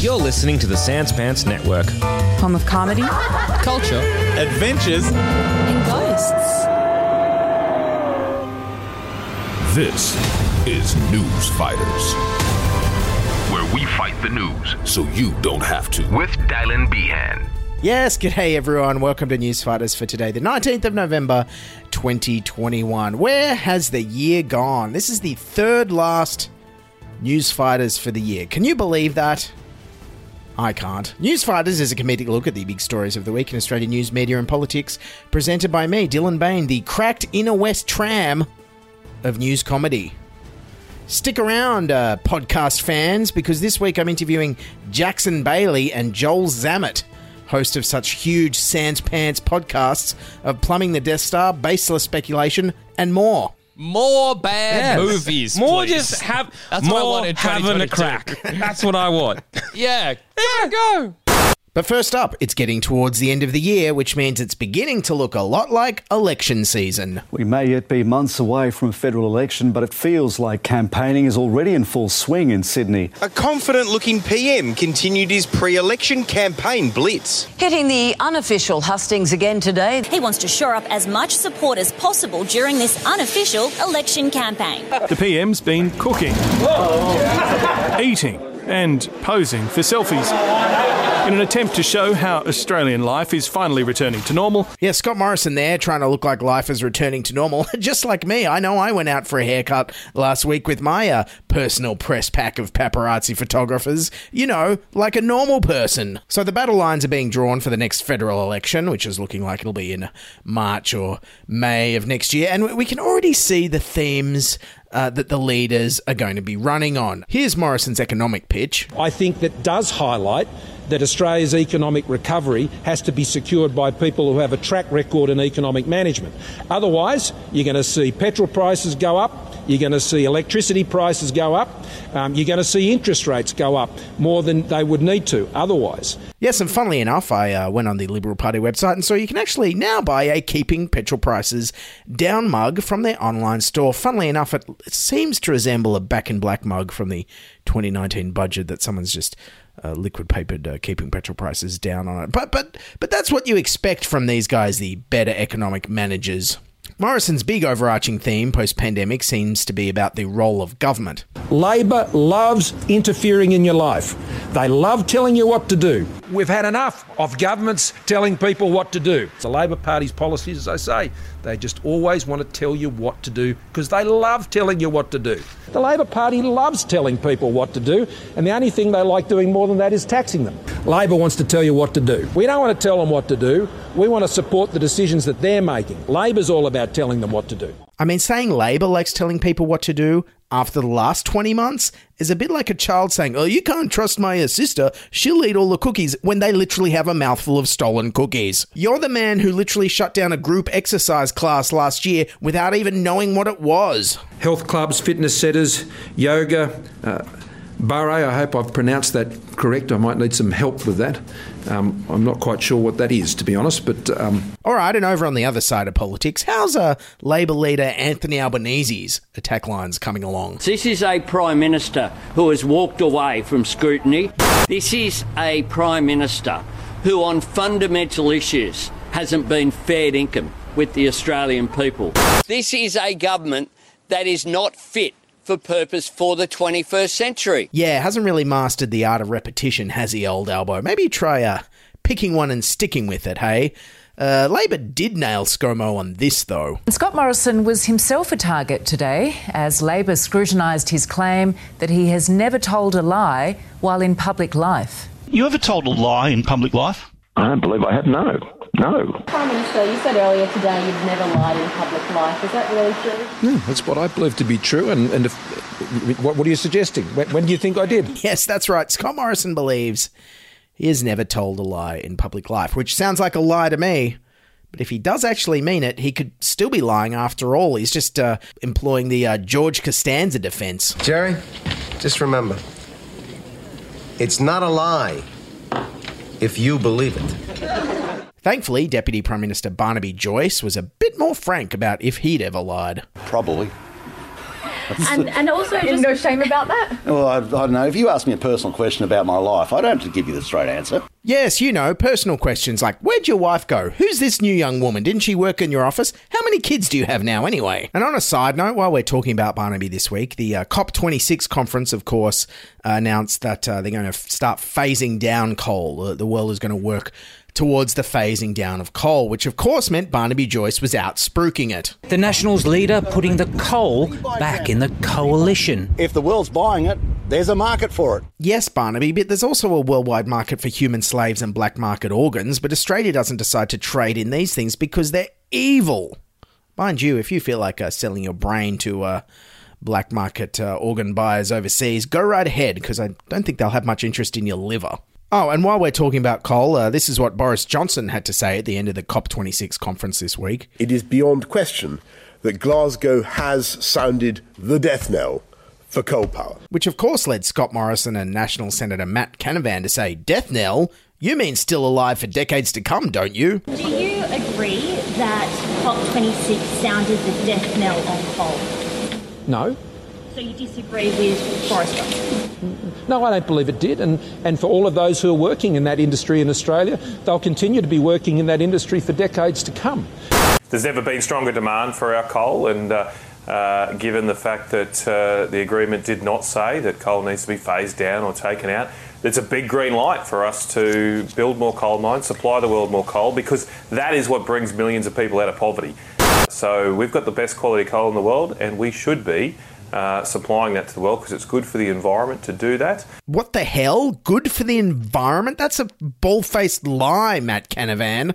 You're listening to the Sans Pants Network. Home of comedy Culture. adventures. and ghosts. This is News Fighters, where we fight the news so you don't have to. with Dylan Behan. Yes, g'day everyone. Welcome to News Fighters for today, the 19th of November, 2021. Where has the year gone? This is the third last News Fighters for the year. Can you believe that? I can't. Newsfighters is a comedic look at the big stories of the week in Australian news, media, and politics, presented by me, Dylan Behan, the cracked inner west tram of news comedy. Stick around, uh, podcast fans, because this week I'm interviewing Jackson Baly and Joel Zammit, host of such huge Sans Pants podcasts of Plumbing the Death Star, Baseless Speculation, and more. More bad Yes. movies. More please. just have That's what I more want in having a 2022. crack. That's what I want. Yeah. Yeah. Go. But first up, it's getting towards the end of the year, which means it's beginning to look a lot like election season. We may yet be months away from a federal election, but it feels like campaigning is already in full swing in Sydney. A confident looking PM continued his pre election campaign blitz. Hitting the unofficial hustings again today. He wants to shore up as much support as possible during this unofficial election campaign. The PM's been cooking, eating, and posing for selfies in an attempt to show how Australian life is finally returning to normal. Yeah, Scott Morrison there trying to look like life is returning to normal. Just like me. I know I went out for a haircut last week with my uh, personal press pack of paparazzi photographers. You know, like a normal person. So the battle lines are being drawn for the next federal election, which is looking like it'll be in March or May of next year. And we can already see the themes uh, that the leaders are going to be running on. Here's Morrison's economic pitch. I think that does highlight that Australia's economic recovery has to be secured by people who have a track record in economic management. Otherwise, you're going to see petrol prices go up, you're going to see electricity prices go up, um, you're going to see interest rates go up more than they would need to otherwise. Yes, and funnily enough, I uh, went on the Liberal Party website and so you can actually now buy a Keeping Petrol Prices down mug from their online store. Funnily enough, it, it seems to resemble a back in black mug from the 2019 budget that someone's just uh, liquid papered uh, Keeping Petrol Prices down on it. But but but that's what you expect from these guys, the better economic managers. Morrison's big overarching theme post pandemic seems to be about the role of government. Labor loves interfering in your life. They love telling you what to do. We've had enough of governments telling people what to do. The Labor Party's policies, as I say, they just always want to tell you what to do because they love telling you what to do. The Labor Party loves telling people what to do, and the only thing they like doing more than that is taxing them. Labor wants to tell you what to do. We don't want to tell them what to do. We want to support the decisions that they're making. Labor's all about telling them what to do. I mean, saying Labor likes telling people what to do after the last 20 months is a bit like a child saying, Oh, you can't trust my sister. She'll eat all the cookies when they literally have a mouthful of stolen cookies. You're the man who literally shut down a group exercise class last year without even knowing what it was. Health clubs, fitness centres, yoga, uh, Barre, I hope I've pronounced that correct. I might need some help with that. Um, I'm not quite sure what that is, to be honest, but. Um, All right, and over on the other side of politics, how's uh, Labor leader Anthony Albanese's attack lines coming along? This is a Prime Minister who has walked away from scrutiny. This is a Prime Minister who, on fundamental issues, hasn't been fair income with the Australian people. This is a government that is not fit for purpose for the 21st century. Yeah, hasn't really mastered the art of repetition, has he, old Albo? Maybe try uh, picking one and sticking with it, hey? Uh, Labor did nail ScoMo on this, though. Scott Morrison was himself a target today as Labor scrutinised his claim that he has never told a lie while in public life. You ever told a lie in public life? I don't believe I have, no. No. Prime Minister, you said earlier today you've never lied in public life. Is that really true? Yeah, that's what I believe to be true. And, and if, what, what, are you suggesting? When, when do you think I did? Yes, that's right. Scott Morrison believes he has never told a lie in public life, which sounds like a lie to me. But if he does actually mean it, he could still be lying after all. He's just uh, employing the uh, George Costanza defense. Jerry, just remember it's not a lie if you believe it. Thankfully, Deputy Prime Minister Barnaby Joyce was a bit more frank about if he'd ever lied. Probably. and, and also, just no shame about that. Well, I, I, don't know. If you ask me a personal question about my life, I don't have to give you the straight answer. Yes, you know, personal questions like Where'd your wife go? Who's this new young woman? Didn't she work in your office? How many kids do you have now, anyway? And on a side note, while we're talking about Barnaby this week, the uh, COP26 conference, of course, uh, announced that uh, they're going to f- start phasing down coal. the world is going to work towards the phasing down of coal, which of course meant Barnaby Joyce was out spruiking it. The Nationals leader putting the coal back in the coalition. If the world's buying it, there's a market for it. Yes, Barnaby, but there's also a worldwide market for human slaves and black market organs, but Australia doesn't decide to trade in these things because they're evil. Mind you, if you feel like uh, selling your brain to uh, black market uh, organ buyers overseas, go right ahead because I don't think they'll have much interest in your liver. Oh, and while we're talking about coal, uh, this is what Boris Johnson had to say at the end of the COP26 conference this week. It is beyond question that Glasgow has sounded the death knell for coal power. Which, of course, led Scott Morrison and National Senator Matt Canavan to say, Death knell? You mean still alive for decades to come, don't you? Do you agree that COP26 sounded the death knell on coal? No. So you disagree with Boris Johnson? No, I don't believe it did. And, and for all of those who are working in that industry in Australia, they'll continue to be working in that industry for decades to come. There's never been stronger demand for our coal, and uh, uh, given the fact that uh, the agreement did not say that coal needs to be phased down or taken out, it's a big green light for us to build more coal mines, supply the world more coal, because that is what brings millions of people out of poverty. So we've got the best quality coal in the world, and we should be uh, supplying that to the world because it's good for the environment to do that. What the hell? Good for the environment? That's a bald faced lie, Matt Canavan.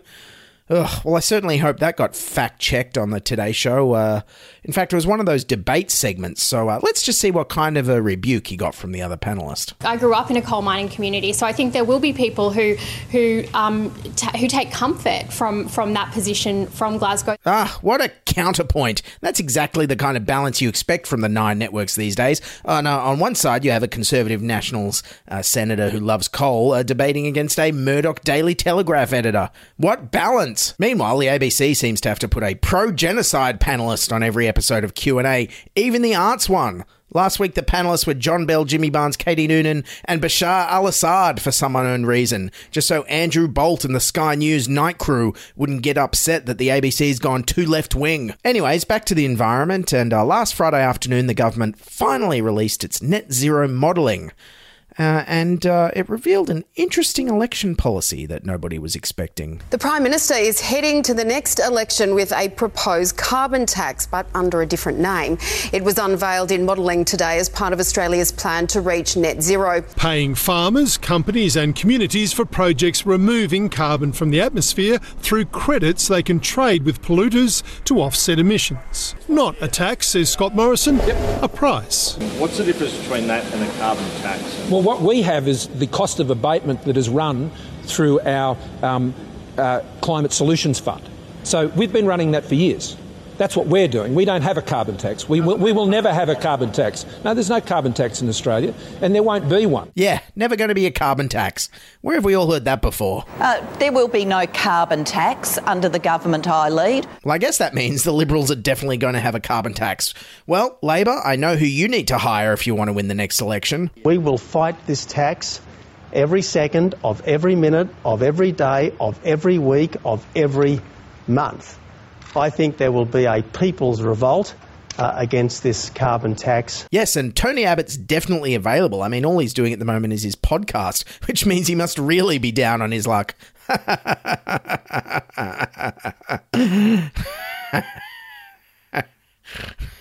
Ugh, well, I certainly hope that got fact checked on the Today Show. Uh, in fact, it was one of those debate segments, so uh, let's just see what kind of a rebuke he got from the other panelist. I grew up in a coal mining community, so I think there will be people who who um, t- who take comfort from from that position from Glasgow. Ah, what a counterpoint! That's exactly the kind of balance you expect from the nine networks these days. On uh, on one side, you have a conservative Nationals uh, senator who loves coal uh, debating against a Murdoch Daily Telegraph editor. What balance? Meanwhile, the ABC seems to have to put a pro-genocide panelist on every episode of Q&A, even the arts one. Last week, the panelists were John Bell, Jimmy Barnes, Katie Noonan, and Bashar al Assad for some unknown reason, just so Andrew Bolt and the Sky News night crew wouldn't get upset that the ABC's gone too left wing. Anyways, back to the environment, and uh, last Friday afternoon, the government finally released its net zero modelling. Uh, and uh, it revealed an interesting election policy that nobody was expecting. The Prime Minister is heading to the next election with a proposed carbon tax, but under a different name. It was unveiled in modelling today as part of Australia's plan to reach net zero. Paying farmers, companies, and communities for projects removing carbon from the atmosphere through credits they can trade with polluters to offset emissions. Not a tax, says Scott Morrison, a price. What's the difference between that and a carbon tax? Well, what we have is the cost of abatement that is run through our um, uh, Climate Solutions Fund. So we've been running that for years. That's what we're doing. We don't have a carbon tax. We will, we will never have a carbon tax. No, there's no carbon tax in Australia, and there won't be one. Yeah, never going to be a carbon tax. Where have we all heard that before? Uh, there will be no carbon tax under the government I lead. Well, I guess that means the Liberals are definitely going to have a carbon tax. Well, Labor, I know who you need to hire if you want to win the next election. We will fight this tax every second of every minute of every day of every week of every month. I think there will be a people's revolt uh, against this carbon tax. Yes, and Tony Abbott's definitely available. I mean, all he's doing at the moment is his podcast, which means he must really be down on his luck.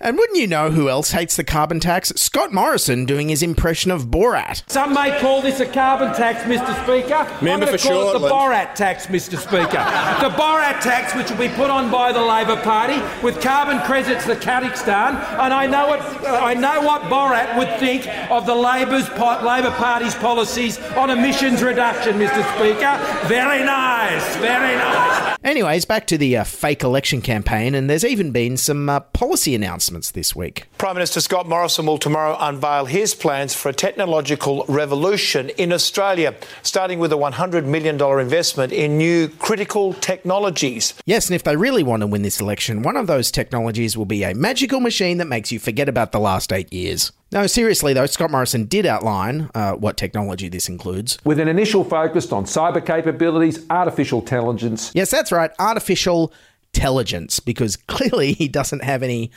And wouldn't you know who else hates the carbon tax? Scott Morrison doing his impression of Borat. Some may call this a carbon tax, Mr. Speaker. Member I'm going for to call it the Borat tax, Mr. Speaker. the Borat tax, which will be put on by the Labor Party with carbon credits to Kazakhstan, and I know what I know what Borat would think of the Labor's Labor Party's policies on emissions reduction, Mr. Speaker. Very nice, very nice. Anyways, back to the uh, fake election campaign, and there's even been some uh, policy announcements this week. Prime Minister Scott Morrison will tomorrow unveil his plans for a technological revolution in Australia, starting with a $100 million investment in new critical technologies. Yes, and if they really want to win this election, one of those technologies will be a magical machine that makes you forget about the last eight years. No, seriously though, Scott Morrison did outline uh, what technology this includes. With an initial focus on cyber capabilities, artificial intelligence. Yes, that's right, artificial intelligence, because clearly he doesn't have any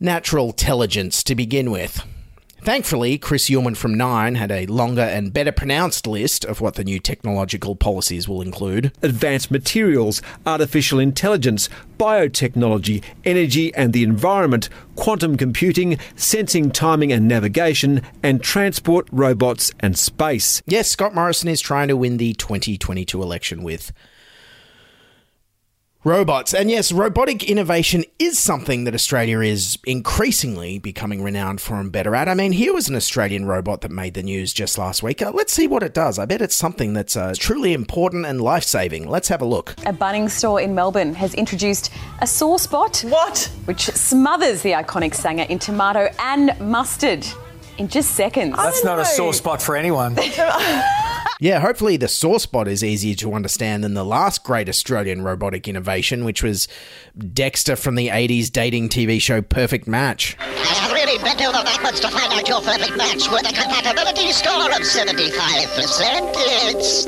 natural intelligence to begin with. Thankfully, Chris Ullman from Nine had a longer and better pronounced list of what the new technological policies will include. Advanced materials, artificial intelligence, biotechnology, energy and the environment, quantum computing, sensing, timing and navigation, and transport, robots, and space. Yes, Scott Morrison is trying to win the 2022 election with robots. And yes, robotic innovation is something that Australia is increasingly becoming renowned for and better at. I mean, here was an Australian robot that made the news just last week. Uh, let's see what it does. I bet it's something that's uh, truly important and life saving. Let's have a look. A Bunnings store in Melbourne has introduced a sore spot. What? Which smothers the iconic Sanger in tomato and mustard in just seconds. That's not a sore spot for anyone. Yeah, hopefully the sore spot is easier to understand than the last great Australian robotic innovation, which was Dexter from the 80s dating TV show Perfect Match. I have really bent over backwards to find out your perfect match with a compatibility score of 75%. It's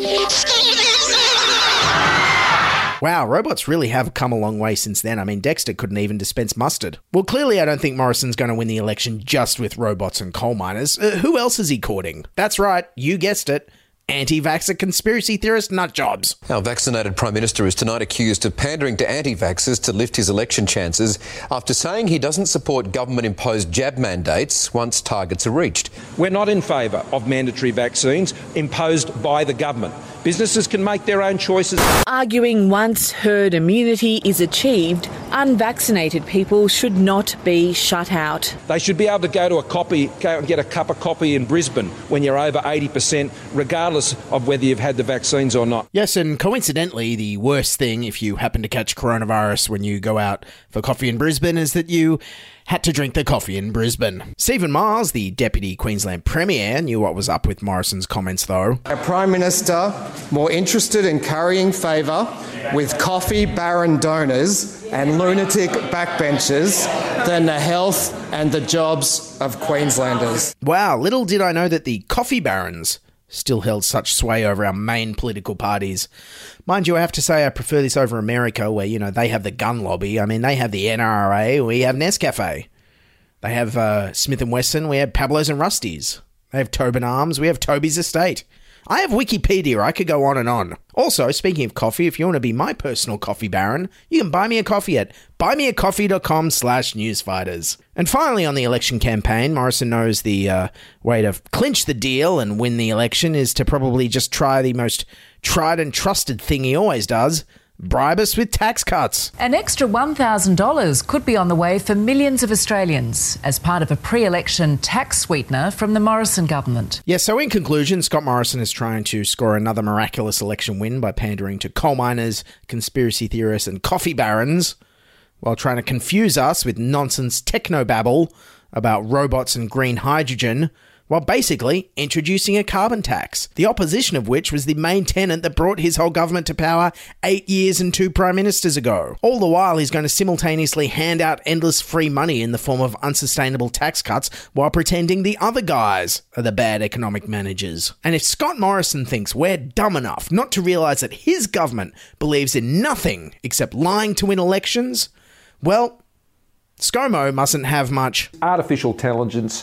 Wow, robots really have come a long way since then. I mean, Dexter couldn't even dispense mustard. Well, clearly, I don't think Morrison's going to win the election just with robots and coal miners. Uh, who else is he courting? That's right, you guessed it. Anti vaxxer conspiracy theorist nut jobs. Our vaccinated Prime Minister is tonight accused of pandering to anti vaxxers to lift his election chances after saying he doesn't support government imposed jab mandates once targets are reached. We're not in favour of mandatory vaccines imposed by the government. Businesses can make their own choices. Arguing once herd immunity is achieved, unvaccinated people should not be shut out. They should be able to go to a copy, go and get a cup of coffee in Brisbane when you're over 80%, regardless of whether you've had the vaccines or not. Yes, and coincidentally, the worst thing if you happen to catch coronavirus when you go out for coffee in Brisbane is that you had to drink the coffee in Brisbane. Steven Miles, the Deputy Queensland Premier, knew what was up with Morrison's comments, though. A Prime Minister more interested in currying favour with coffee baron donors and lunatic backbenchers than the health and the jobs of Queenslanders. Wow, little did I know that the coffee barons still held such sway over our main political parties. Mind you, I have to say I prefer this over America, where, you know, they have the gun lobby. I mean, they have the NRA, we have Nescafe. They have uh, Smith and Wesson. We have Pablo's and Rusty's. They have Tobin Arms. We have Toby's Estate. I have Wikipedia. I could go on and on. Also, speaking of coffee, if you want to be my personal coffee baron, you can buy me a coffee at buymeacoffee.com slash newsfighters. And finally, on the election campaign, Morrison knows the uh, way to clinch the deal and win the election is to probably just try the most tried and trusted thing he always does – bribe us with tax cuts. An extra $1,000 could be on the way for millions of Australians as part of a pre election tax sweetener from the Morrison government. Yeah, so in conclusion, Scott Morrison is trying to score another miraculous election win by pandering to coal miners, conspiracy theorists, and coffee barons while trying to confuse us with nonsense techno babble about robots and green hydrogen while basically introducing a carbon tax, the opposition of which was the main tenant that brought his whole government to power eight years and two prime ministers ago. All the while, he's going to simultaneously hand out endless free money in the form of unsustainable tax cuts while pretending the other guys are the bad economic managers. And if Scott Morrison thinks we're dumb enough not to realise that his government believes in nothing except lying to win elections, well, ScoMo mustn't have much artificial intelligence.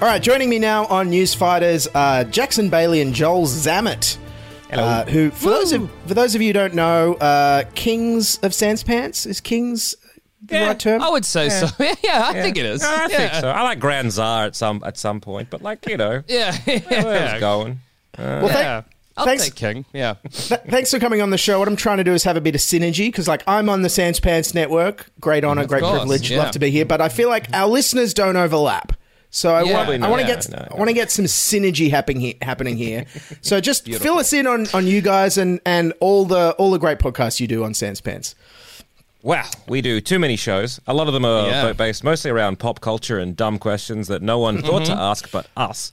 All right, joining me now on News Fighters, uh, Jackson Baly and Joel Zammit. Uh, who, for those of for those of you who don't know, uh, Kings of Sans Pants is Kings the Yeah, right term? I would say Yeah. so. yeah, yeah I Yeah. think it is. I think so. I like Grand Tsar at some at some point, but like you know, Yeah, where yeah. it's going. Uh, Well, thank- yeah. I'll thanks- take King. Yeah. Th- thanks for coming on the show. What I'm trying to do is have a bit of synergy because, like, I'm on the Sans Pants Network. Great honor, great course, privilege. yeah. Love to be here, but I feel like our listeners don't overlap. So I Yeah. want, I want to Yeah, get, no, I want to get some synergy happening here. Happening here. So just fill us in on, on you guys and, and all the all the great podcasts you do on Sans Pants. Wow, we do too many shows. A lot of them are Yeah. based mostly around pop culture and dumb questions that no one thought to Mhm. ask but us.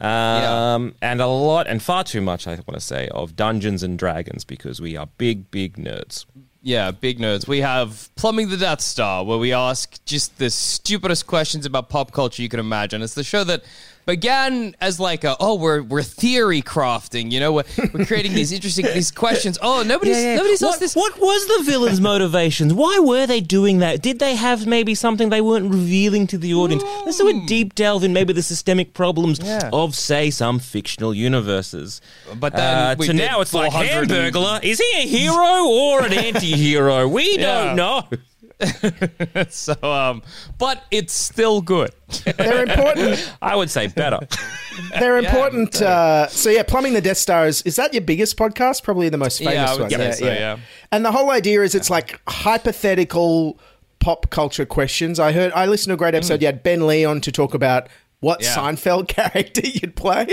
Um, And a lot, and far too much, I want to say, of Dungeons and Dragons because we are big, big nerds. Yeah, big nerds. We have Plumbing the Death Star, where we ask just the stupidest questions about pop culture you can imagine. It's the show that began as like a oh we're we're theory crafting, you know, we're, we're creating these interesting these questions. Oh, nobody's Yeah, yeah. nobody's what, asked this. What was the villain's motivations? Why were they doing that? Did they have maybe something they weren't revealing to the audience? Let's do a deep delve in maybe the systemic problems Yeah. of, say, some fictional universes. But then Uh, to now, it's like 400 and- Hamburglar. Is he a hero or an anti-hero? We don't know. so um but it's still good. They're important. I would say better. They're important. uh, so yeah, plumbing the Death Star is, is that your biggest podcast? Probably the most famous would one. Yeah, so, yeah. And the whole idea is it's like hypothetical pop culture questions. I heard I listened to a great episode. You had Ben Lee on to talk about what Mm. Yeah. Seinfeld character you'd play,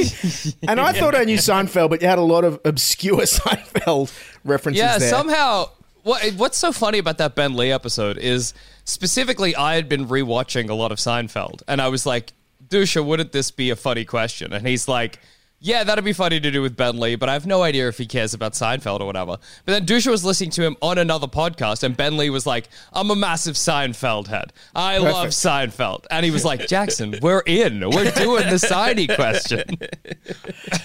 and I thought I knew Seinfeld, but you had a lot of obscure Seinfeld references Yeah, there. somehow What, what's so funny about that Ben Lee episode is specifically I had been rewatching a lot of Seinfeld, and I was like, Duscher, wouldn't this be a funny question? And he's like, yeah, that'd be funny to do with Ben Lee, but I have no idea if he cares about Seinfeld or whatever. But then Duscher was listening to him on another podcast, and Ben Lee was like, I'm a massive Seinfeld head. I love Seinfeld. And he was like, Jackson, we're in. We're doing the Sidey question.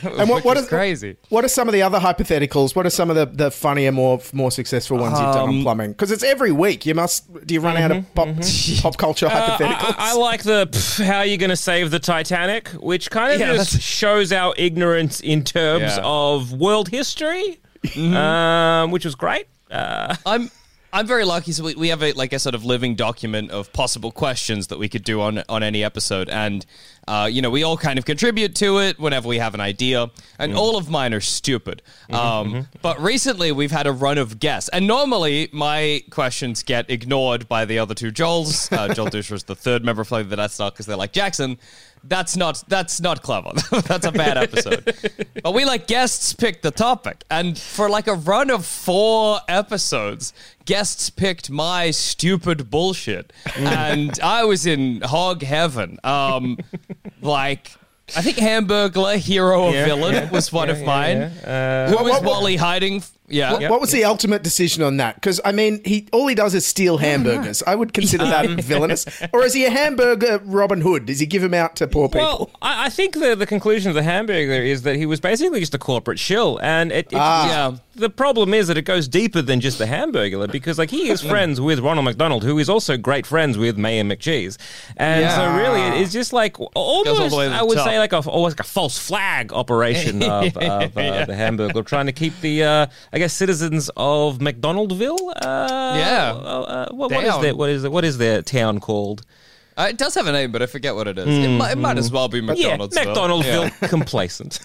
And what, what is is crazy? What are some of the other hypotheticals? What are some of the, the funnier, more more successful ones you've done on Um, plumbing? Because it's every week. You must. Do you run out of pop pop culture Uh, hypotheticals? I, I like the pff, how are you going to save the Titanic, which kind of Yeah, just shows our ignorance in terms Yeah. of world history, um, which was great. Uh, I'm I'm very lucky. So we, we have a like a sort of living document of possible questions that we could do on on any episode, and uh, you know we all kind of contribute to it whenever we have an idea, and all of mine are stupid. Um, But recently we've had a run of guests, and normally my questions get ignored by the other two Joels. Uh, Joel Dusher is the third member of Flavor the Death Star because they're like Jackson. That's not that's not clever. that's a bad episode. but we like guests pick the topic, and for like a run of four episodes, guests picked my stupid bullshit, and I was in hog heaven. Um, like. I think Hamburglar, hero or Yeah, villain, yeah, was one yeah, of mine. Uh, Who What- was what- what- Wally hiding? F- Yeah. What, what was the ultimate decision on that? Because I mean, he all he does is steal hamburgers. I would consider that villainous. Or is he a hamburger Robin Hood? Does he give them out to poor people? Well, I, I think the, the conclusion of the hamburger is that he was basically just a corporate shill, and it, it Ah. yeah. The problem is that it goes deeper than just the hamburger because, like, he is friends with Ronald McDonald, who is also great friends with Mayor McCheese, and so really it's just like almost all the way to the I would top. say like a almost like a false flag operation of, of uh, the hamburger, trying to keep the uh, I guess citizens of McDonaldville. Uh, Yeah. uh, what, what is their what is it, what is their town called? Uh, it does have a name, but I forget what it is. it, might, it might as well be McDonald's. Yeah, McDonaldville complacent.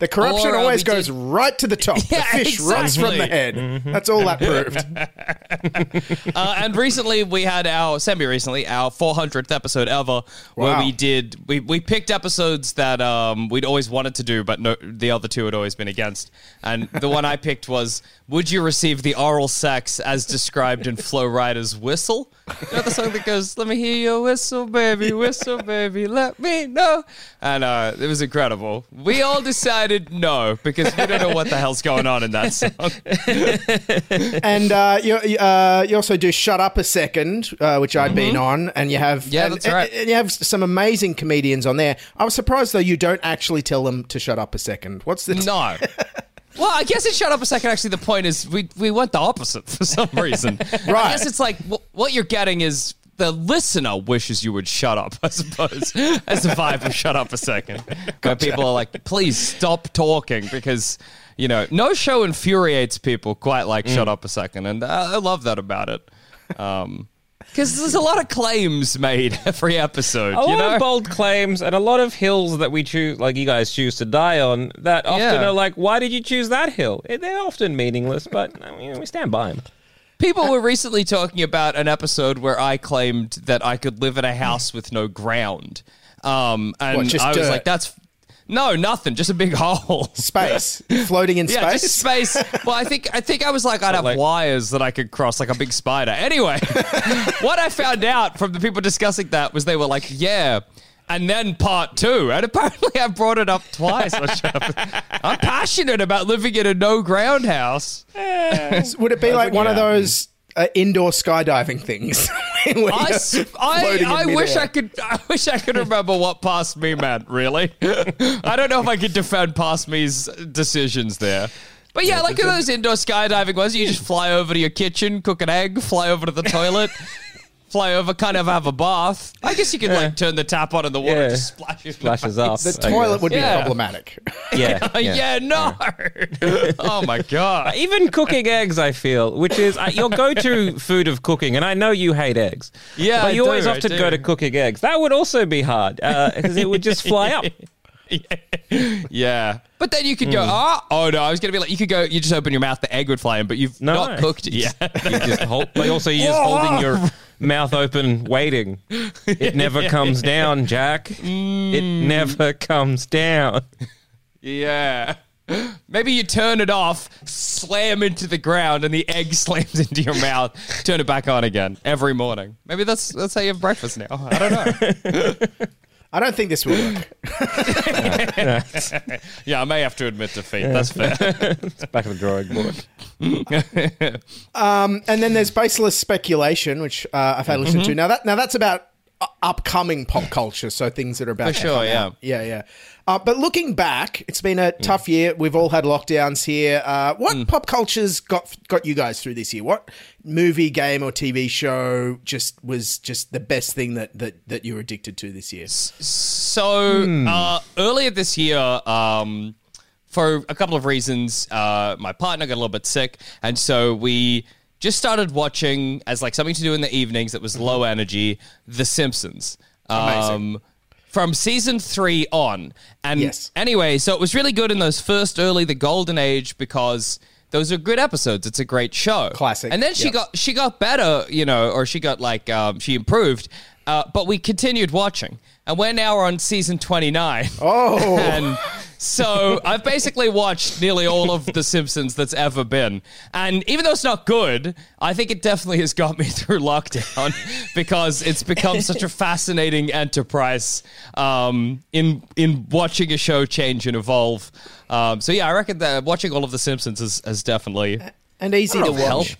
The corruption or, always goes right to the top. Yeah, the fish runs from the exactly. head. That's all that proved. uh, and recently we had our semi recently our 400th episode ever where Wow. we did we, we picked episodes that um, we'd always wanted to do but no, the other two had always been against and the one i picked was would you receive the oral sex as described in Flo Rida's whistle you know the song that goes let me hear your whistle baby whistle baby let me know and uh, it was incredible we all decided no because we don't know what the hell's going on in that song and uh, you, uh, you also do "Shut Up a Second, uh, which I've been on, and you have Mm-hmm. Yeah, and, that's right. and you have some amazing comedians on there. I was surprised though you don't actually tell them to shut up a second. What's the No. Well, I guess it shut up a second. Actually, the point is we we went the opposite for some reason. Right. I guess it's like wh- what you're getting is the listener wishes you would shut up. I suppose as the vibe of "shut up a second, where people are like, "Please stop talking," because you know no show infuriates people quite like "shut up a second. and I, I love that about it. Um, because there's a lot of claims made every episode. a you lot know? of bold claims and a lot of hills that we choose, like you guys choose to die on, that often Yeah. are like, why did you choose that hill? Eh, They're often meaningless, but I mean, we stand by them. People were recently talking about an episode where I claimed that I could live in a house with no ground. Um, and What, just I was dirt? like, that's no, nothing, just a big hole. space floating in Yeah, space? just space. Well, I think I think I was like I'd have like- wires that I could cross like a big spider. Anyway, what I found out from the people discussing that was they were like, yeah. And then part two, and apparently I brought it up twice. on Shut Up. I'm passionate about living in a no ground house. Would it be like one of those uh, indoor skydiving things? Where I, you're s- I, floating in I wish? I could. I wish I could remember what past me meant. Really, I don't know if I could defend past me's decisions there. But yeah, like those indoor skydiving ones, you just fly over to your kitchen, cook an egg, fly over to the toilet, fly over, kind of have a bath. I guess you could like turn the tap on and the water Yeah. just splashes. Splashes up. face. The toilet would be Yeah. problematic. Yeah. Yeah, no. oh my god. Even cooking eggs, I feel, which is uh, your go-to food of cooking, and I know you hate eggs. Yeah, but I you always do, I often do. go to cooking eggs. That would also be hard uh, because it would just fly up. Yeah. But then you could go, oh, oh no, I was going to be like, you could go, you just open your mouth, the egg would fly in, but you've No. not cooked it yet. You just hold, but also you're just oh. holding your mouth open, waiting. It never comes down, Jack. It mm. never comes down. yeah. Maybe you turn it off, slam into the ground, and the egg slams into your mouth. Turn it back on again every morning. Maybe that's that's how you have breakfast now. I don't know. I don't think this will work. yeah, I may have to admit defeat. That's fair. it's back of the drawing board. Um, and then there's baseless speculation, which uh, I've had to listen to. Mhm. Now that now that's about upcoming pop culture, so things that are about For to sure, come yeah. out. yeah, yeah. Uh, but looking back, it's been a tough year. We've all had lockdowns here. Uh, what pop culture's got got you guys through this year? What movie, game, or TV show just was just the best thing that that that you were addicted to this year? So uh, earlier this year, um, for a couple of reasons, uh, my partner got a little bit sick, and so we just started watching as like something to do in the evenings that was low energy. The Simpsons. Amazing. From season three on. And Yes. anyway, so it was really good in those first early, the golden age, because those are good episodes. It's a great show. Classic. And then she Yep. got she got better, you know, or she got like um, she improved. Uh, but we continued watching, and we're now on season twenty nine. Oh. and so I've basically watched nearly all of The Simpsons that's ever been, and even though it's not good, I think it definitely has got me through lockdown because it's become such a fascinating enterprise um, in in watching a show change and evolve. Um, so yeah, I reckon that watching all of The Simpsons has, has definitely and easy to watch.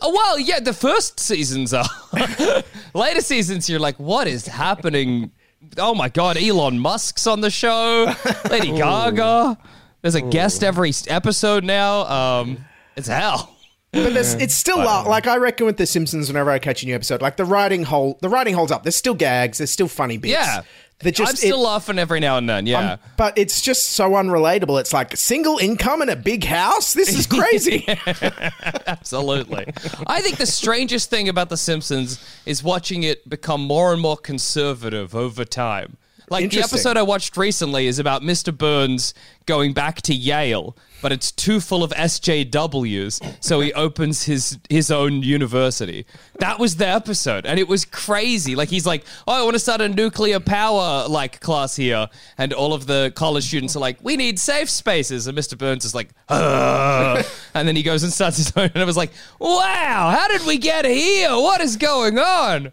oh well, yeah. The first seasons are. Later seasons, you're like, what is happening? Oh my god, Elon Musk's on the show. Lady Gaga. There's a guest every episode now. Um, it's hell. But there's, it's still But, uh, like I reckon with The Simpsons. Whenever I catch a new episode, like the writing hold, the writing holds up. There's still gags. There's still funny bits. Yeah. They're just I'm still it- laughing every now and then. Yeah. Um, but it's just so unrelatable. It's like single income and a big house. This is crazy. Absolutely. I think the strangest thing about The Simpsons is watching it become more and more conservative over time. Like the episode I watched recently is about Mr. Burns going back to Yale, but it's too full of SJWs, so he opens his his own university. That was the episode, and it was crazy. Like he's like, "Oh, I want to start a nuclear power like class here," and all of the college students are like, "We need safe spaces," and Mr. Burns is like, "Ugh." and then he goes and starts his own, and I was like, "Wow, how did we get here? What is going on?"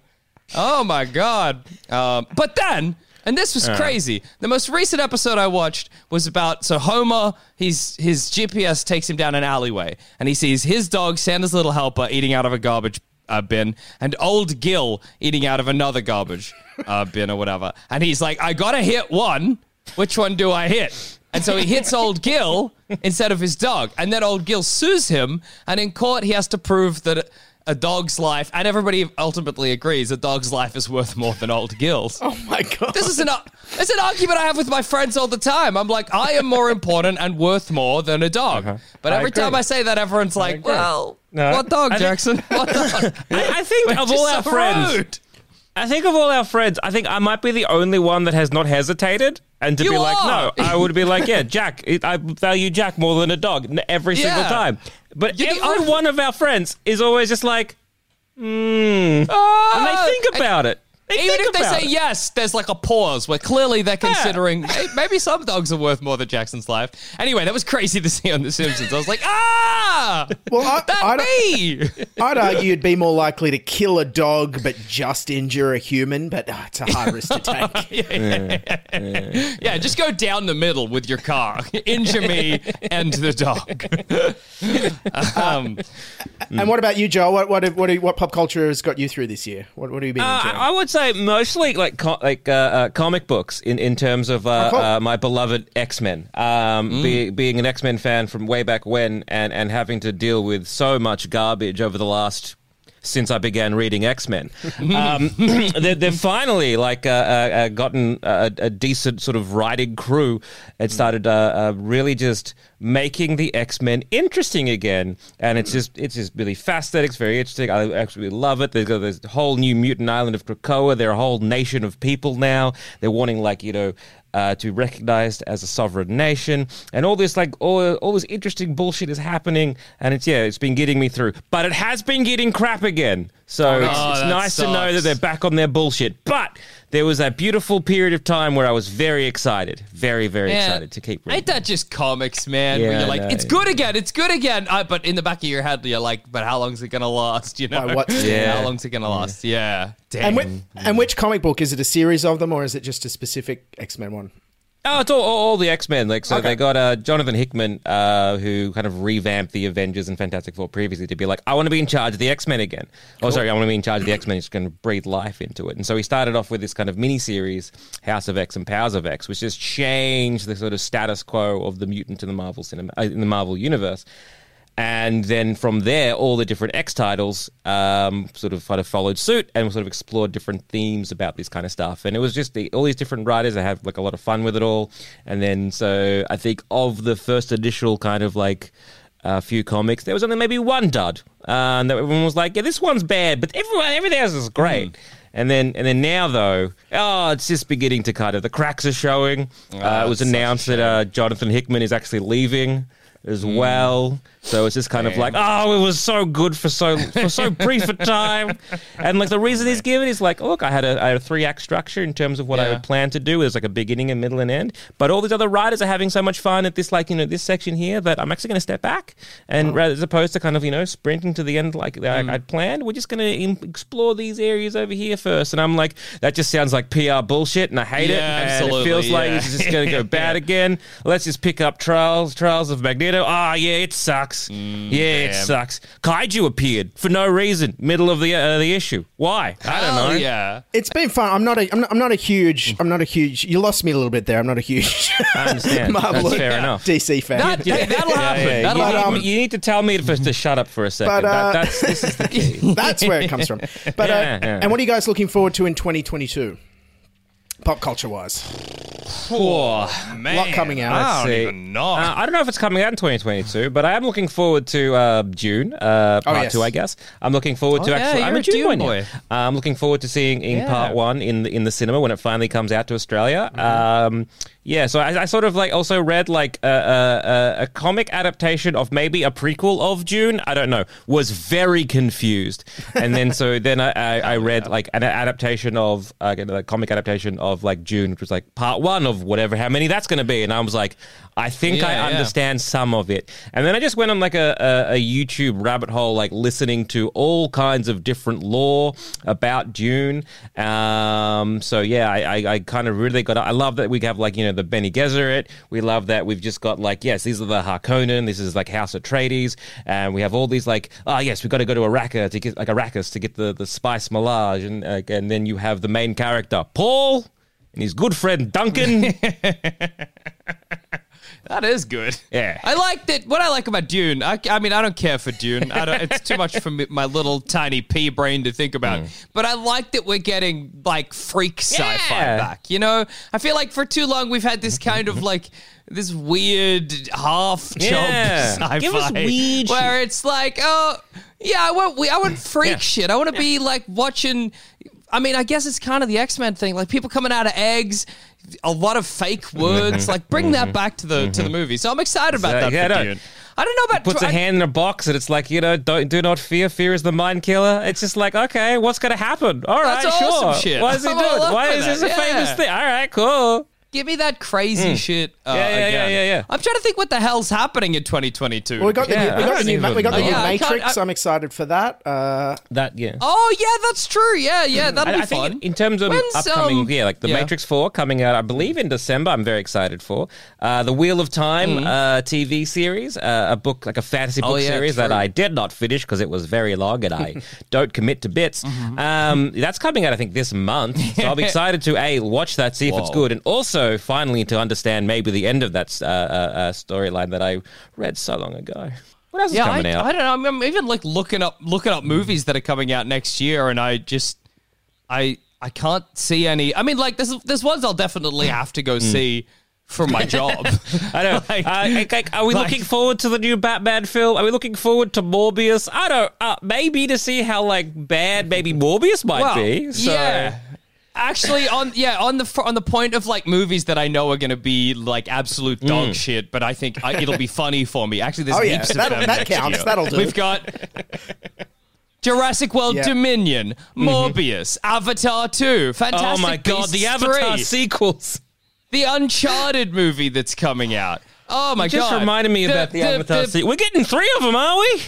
Oh my god! Um, but then, and this was crazy. The most recent episode I watched was about so Homer. He's his GPS takes him down an alleyway, and he sees his dog Santa's little helper eating out of a garbage uh, bin, and old Gil eating out of another garbage uh, bin or whatever. And he's like, "I gotta hit one. Which one do I hit?" And so he hits old Gil instead of his dog, and then old Gil sues him, and in court he has to prove that a dog's life, and everybody ultimately agrees a dog's life is worth more than old Gil's. Oh my god! This is an it's an argument I have with my friends all the time. I'm like, I am more important and worth more than a dog. Uh-huh. But I every time. I say that, everyone's like, agree. well, No, what dog, I think- Jackson? What dog? I, I think Which of all our so friends, rude. I think of all our friends, I think I might be the only one that has not hesitated and to You be like, no, I would be like, yeah, Jack, I value Jack more than a dog every single Yeah. time. But You're every one of our friends is always just like, hmm, Ah! and they think about it. They Even if they about say it. yes, there's like a pause where clearly they're considering "Hey, maybe some dogs are worth more than Jackson's life. Anyway, that was crazy to see on The Simpsons. I was like, ah, Well, I, that I'd, me. I'd argue you'd be more likely to kill a dog but just injure a human. But uh, it's a hard risk to take. yeah, just go down the middle with your car, injure me and the dog. um, And what about you, Joel? What what what, what pop culture has got you through this year? What what have you been Uh, enjoying? I would say mostly like co- like uh, uh, comic books in, in terms of uh, cool. uh, my beloved X Men. Um, be, being an X Men fan from way back when, and and having to deal with so much garbage over the last. Since I began reading X Men, um, they, they've finally like uh, uh, uh, gotten a, a decent sort of writing crew and started uh, uh, really just making the X Men interesting again. And it's just it's just really fascinating. It's very interesting. I actually love it. They've got this whole new mutant island of Krakoa. They're a whole nation of people now. They're wanting like you know. Uh, to be recognized as a sovereign nation, and all this like all, all this interesting bullshit is happening, and it's yeah, it's been getting me through, but it has been getting crap again. So Oh, it's, it's that nice to know that they're back on their bullshit. But there was that beautiful period of time where I was very excited, very, very Man, excited to keep reading. Ain't that just comics, man? Yeah, where you're like, it's good again, it's good again. Uh, but in the back of your head, you're like, but how long's it gonna last? You know, By what- Yeah. how long's it gonna last? Yeah, damn. And, which, and which comic book is it? A series of them, or is it just a specific X Men one? Oh, it's all, all, all the X Men. Like, so Okay. they got uh, Jonathan Hickman, uh, who kind of revamped the Avengers and Fantastic Four previously to be like, I want to be in charge of the X Men again. Oh, sorry, I want to be in charge of the X Men. He's going to breathe life into it. And so he started off with this kind of mini series, House of X and Powers of X, which just changed the sort of status quo of the mutant in the Marvel cinema uh, in the Marvel universe. And then from there, all the different X titles um, sort of kind of followed suit and sort of explored different themes about this kind of stuff. And it was just the, all these different writers that have like a lot of fun with it all. And then so I think of the first initial kind of like a few comics, there was only maybe one dud, uh, and that everyone was like, "Yeah, this one's bad," but everyone everything else is great. And then, and then now though, oh, it's just beginning to kind of the cracks are showing. Ah, uh, it was it's such a announced that uh, Jonathan Hickman is actually leaving as well. So it's just kind of like, oh, it was so good for so for so brief a time, and like the reason he's given is like, look, I had a, I had a three act structure in terms of what I Yeah. had planned to do. There's like a beginning, a middle, and end. But all these other writers are having so much fun at this like you know this section here that I'm actually going to step back and rather as opposed to kind of you know sprinting to the end like I- I'd planned, we're just going to explore these areas over here first. And I'm like, that just sounds like PR bullshit, and I hate it. Yeah, And absolutely, it feels like it's just going to go bad again. Let's just pick up Trials, Trials of Magneto. Ah, yeah, it sucks. Yeah, it sucks. Kaiju appeared for no reason, middle of the uh, the issue. Why? I don't Hell know. Yeah. It's been fun. I'm not a. I'm not, I'm not a huge. I'm not a huge. You lost me a little bit there. I'm not a huge. I understand. Marvel That's fair and enough. DC fan. That, hey, that'll happen. yeah, That'll you, happen. you need to tell me to, to shut up for a second. But, uh, that, that's this is the key. That's where it comes from. But uh, Yeah, yeah. and what are you guys looking forward to in 2022? Pop culture wise, Oh, man. lot coming out. I Let's don't see. even know. Uh, I don't know if it's coming out in 2022, but I am looking forward to uh, Dune, uh, part Oh, yes. two, I guess. I'm looking forward Oh, to yeah, actually. I'm you're a a Dune, Dune boy. yeah. Uh, I'm looking forward to seeing in Yeah. part one in the in the cinema when it finally comes out to Australia. Mm-hmm. Um, yeah, so I, I sort of like also read like a, a, a, comic adaptation of maybe a prequel of Dune. I don't know. Was very confused, and then so then I, I, I read like an adaptation of uh, a comic adaptation of like Dune, which was like part one of whatever how many that's going to be, and I was like, I think Yeah, I yeah. understand some of it, and then I just went on like a, a, a YouTube rabbit hole, like listening to all kinds of different lore about Dune. Um, so yeah, I, I, I kind of really got. I love that we have like you know the Bene Gesserit. We love that we've just got like yes, these are the Harkonnen. This is like House Atreides, and we have all these like oh yes, we've got to go to Arrakis to get like Arrakis to get the the spice melange, and uh, and then you have the main character Paul and his good friend Duncan. That is good. Yeah. I like that. What I like about Dune, I, I mean, I don't care for Dune. I don't, it's too much for me, my little tiny pea brain to think about. Mm. But I like that we're getting like freak sci-fi Yeah. back. You know, I feel like for too long we've had this kind of like this weird half chump Yeah. sci-fi Give us weird where it's like, oh yeah, I want we, I want freak shit. I want to be like watching. I mean, I guess it's kind of the X Men thing, like people coming out of eggs, a lot of fake words. Like bring that mm-hmm. back to the to the mm-hmm. movie. So I'm excited about that. Yeah, for. Dune. I don't know about puts a hand in a box and it's like you know don't do not fear fear is the mind killer it's just like okay what's gonna happen all right That's sure awesome shit. why is he doing why is this that, a famous thing all right cool Give me that crazy Mm. shit. Uh, Yeah, yeah, yeah, again. yeah, yeah. I'm trying to think what the hell's happening in 2022. Well, we got the Yeah, new, we I got the don't new, even we got the new Yeah, I can't- Matrix. I- I'm excited for that. Uh, that yeah Oh yeah, that's true. Yeah, yeah, that'll I, be I think in terms of When's, upcoming, um, yeah, like the yeah. Matrix Four coming out, I believe in December. I'm very excited for uh, the Wheel of Time Mm-hmm. uh, TV series, uh, a book like a fantasy book Oh, yeah, series that true. I did not finish because it was very long and I don't commit to bits. Mm-hmm. Um, that's coming out, I think, this month. So I'll be excited to a watch that, see if it's Whoa. good, and also finally to understand maybe the end of that uh, uh, uh, storyline that I read so long ago. What else yeah, is I, coming out? I don't know. I'm, I'm even like looking up looking up movies that are coming out next year, and I just I I can't see any. I mean, like there's there's ones I'll definitely have to go see for my job. I know. Like- uh, like, like, are we like- looking forward to the new Batman film? Are we looking forward to Morbius? I don't. Uh, maybe to see how like bad maybe Morbius might well, be. So. yeah. Actually, on yeah, on the on the point of like movies that I know are going to be like absolute dog Mm. shit, but I think I, it'll be funny for me. Actually, there's Oh, yeah. of That'll- them that counts. year. That'll do. We've got Jurassic World Yeah. Dominion, Morbius, Avatar 2, Fantastic oh my god, the Avatar 3, sequels. the Uncharted movie that's coming out. Oh my You just god. reminded me about the, Avatar sequel. We're getting three of them, are we?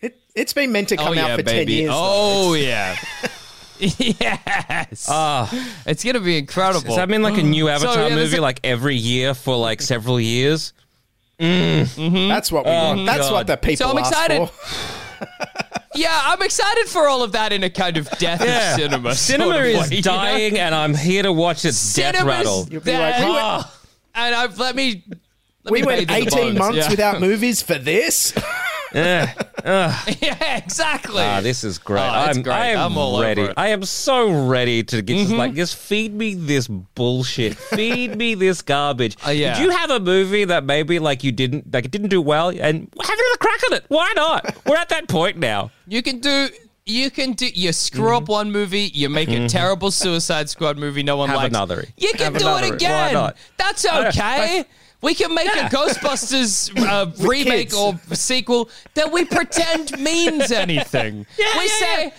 It, it's been meant to come oh, out yeah, for baby. 10 years. though. Oh yeah. yes. Ah. it's gonna be incredible. Does that mean like a new So, Avatar yeah, there's movie, a- like every year for like several years? Mm. That's what we Oh, want. That's what the people So I'm ask excited. for. Yeah, I'm excited for all of that in a kind of death Yeah. of cinema. Cinema sort of is way, you know? dying, and I'm here to watch its death Cinema's rattle. dead. Ah. and I've let me. Let we me went bathe in the 18 bones, months yeah. without movies for this. Yeah. Ugh. yeah, exactly. Ah, this is great. Oh, I'm, great. I am I'm all over ready. it. I am so ready to get just Mhm. like just feed me this bullshit. feed me this garbage. Uh, yeah. Did you have a movie that maybe like you didn't like it didn't do well and have another crack at it? Why not? We're at that point now. You can do. You can do. You screw up one movie. You make a Mhm. terrible Suicide Squad movie. No one Have likes. another. You can Have do another. it Why again. not? That's okay. I- we can make Yeah. a Ghostbusters uh, remake kids. or sequel that we pretend means anything. Yeah, we yeah, say,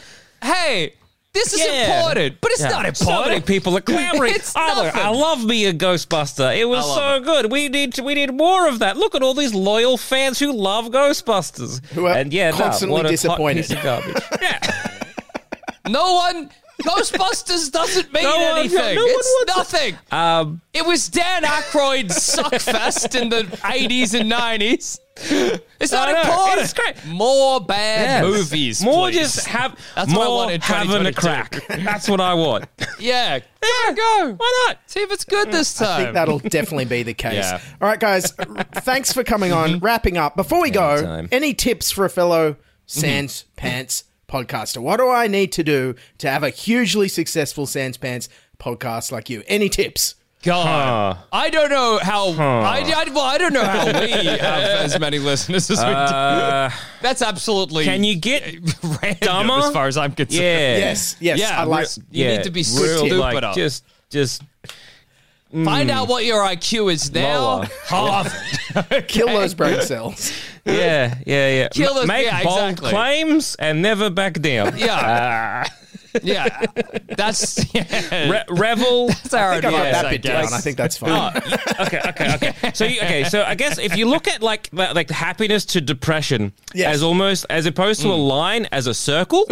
"Hey, this is Yeah. important," but it's Yeah. not So many important. people are clamoring. It's I, look, I love me a Ghostbuster. It was so it. good. We need to, we need more of that. Look at all these loyal fans who love Ghostbusters. Who are and yeah, no, constantly what a hot disappointed. piece of garbage. No one. Ghostbusters doesn't mean No one- anything. no one it's wants nothing. Um, It was Dan Aykroyd's suckfest in the 80s and 90s. It's not I know, important. it's great. More bad Yes. movies. More please. just have That's what I more want in having a 2022. crack. That's what I want. Yeah. There go. Why not? See if it's good this time. I think that'll definitely be the case. Yeah. All right, guys. thanks for coming on. Wrapping up. Before we go, Anytime. any tips for a fellow Sans Pants podcaster? What do I need to do to have a hugely successful Sans Pants podcast like you? Any tips? God, Huh. I don't know how. Huh. I, I, well, I don't know how we have as many listeners as we Uh, do. That's absolutely. Can you get random dumber? as far as I'm concerned. Yeah. Yes, yes. Yeah, I like. You need to be real, stupid like, up. Just, just Find mm, out what your IQ is now. Lower. Half. Kill those brain cells. Yeah, yeah, yeah. Kill those- Make yeah, bold exactly. claims and never back down. Yeah. Ah. yeah, that's yeah. Re- revel. That's our I think I wrote advice, that I bit down. I think that's fine. Oh, okay, okay, okay. So, you, okay, so I guess if you look at like like happiness to depression Yes. as almost as opposed to a line as a circle.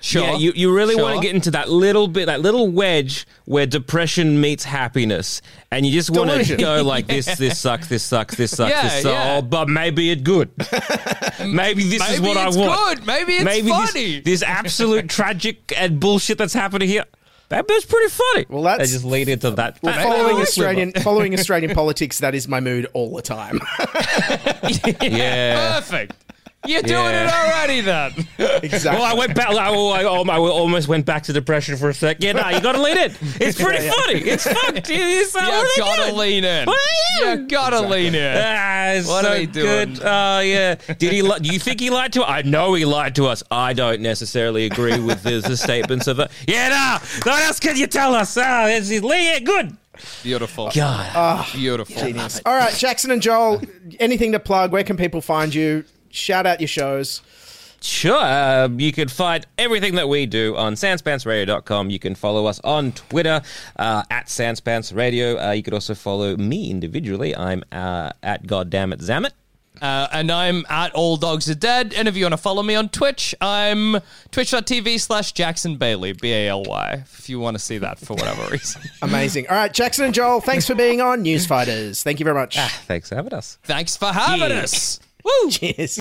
Sure. Yeah, you, you really want to get into that little bit, that little wedge where depression meets happiness, and you just want to go like this, this sucks, this sucks, this sucks, Yeah, this sucks. yeah. Oh, but maybe it good. maybe this is what I want. good. Maybe it's maybe funny. This, absolute tragic and bullshit that's happening here. That was pretty funny. Well, that's- they just lead into that. Well, that- following Australian following Australian politics, that is my mood all the time. Yeah. Perfect. You're doing Yeah. it already then. exactly. Well, I went back. I, I, I almost went back to depression for a sec. Yeah, no, you got to lean in. It's pretty Yeah, yeah. funny. It's fucked. It's, uh, You what are they gotta doing? lean in. What are they You doing? gotta lean in. Ah, it's What so are they doing? good. Oh, yeah. Did he? Li- do you think he lied to us? I know he lied to us. I don't necessarily agree with the, the statements of it. Yeah, no. What else can you tell us? Ah, it's, it's yeah, good. Beautiful. God. Beautiful. Genius. All right, Jackson and Joel, anything to plug? Where can people find you? Shout out your shows. Sure. Uh, you can find everything that we do on sanspantsradio.com. You can follow us on Twitter uh, at sanspantsradio. Uh, you could also follow me individually. I'm uh, at goddammit Uh, and I'm at All Dogs Are Dead. And if you want to follow me on Twitch, I'm twitch.tv slash Jackson Baly, B A L Y, if you want to see that for whatever reason. Amazing. All right, Jackson and Joel, thanks for being on Newsfighters. Thank you very much. Thanks for having us. Thanks for having Yeah. us. Woo! Cheers.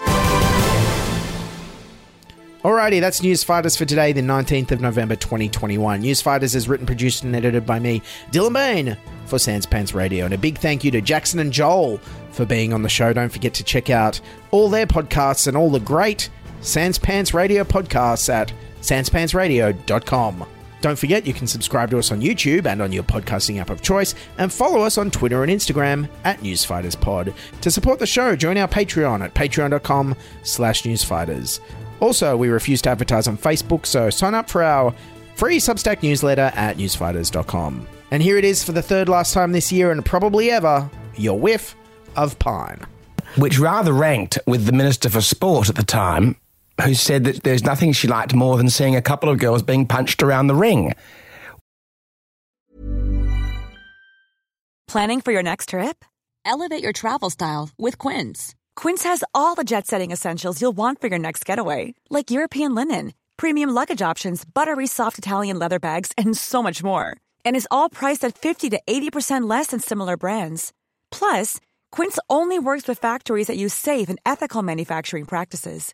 Alrighty, that's Newsfighters for today, the 19th of November 2021. Newsfighters is written, produced, and edited by me, Dylan Behan, for Sans Pants Radio. And a big thank you to Jackson and Joel for being on the show. Don't forget to check out all their podcasts and all the great Sans Pants Radio podcasts at sanspantsradio.com. Don't forget you can subscribe to us on YouTube and on your podcasting app of choice, and follow us on Twitter and Instagram at NewsFightersPod. To support the show, join our Patreon at patreon.com slash newsfighters. Also, we refuse to advertise on Facebook, so sign up for our free Substack newsletter at newsfighters.com. And here it is for the third last time this year, and probably ever, your whiff of pine. which rather ranked with the Minister for Sport at the time who said that there's nothing she liked more than seeing a couple of girls being punched around the ring. Planning for your next trip? Elevate your travel style with Quince. Quince has all the jet setting essentials you'll want for your next getaway, like European linen, premium luggage options, buttery soft Italian leather bags, and so much more. And is all priced at 50 to 80% less than similar brands. Plus, Quince only works with factories that use safe and ethical manufacturing practices.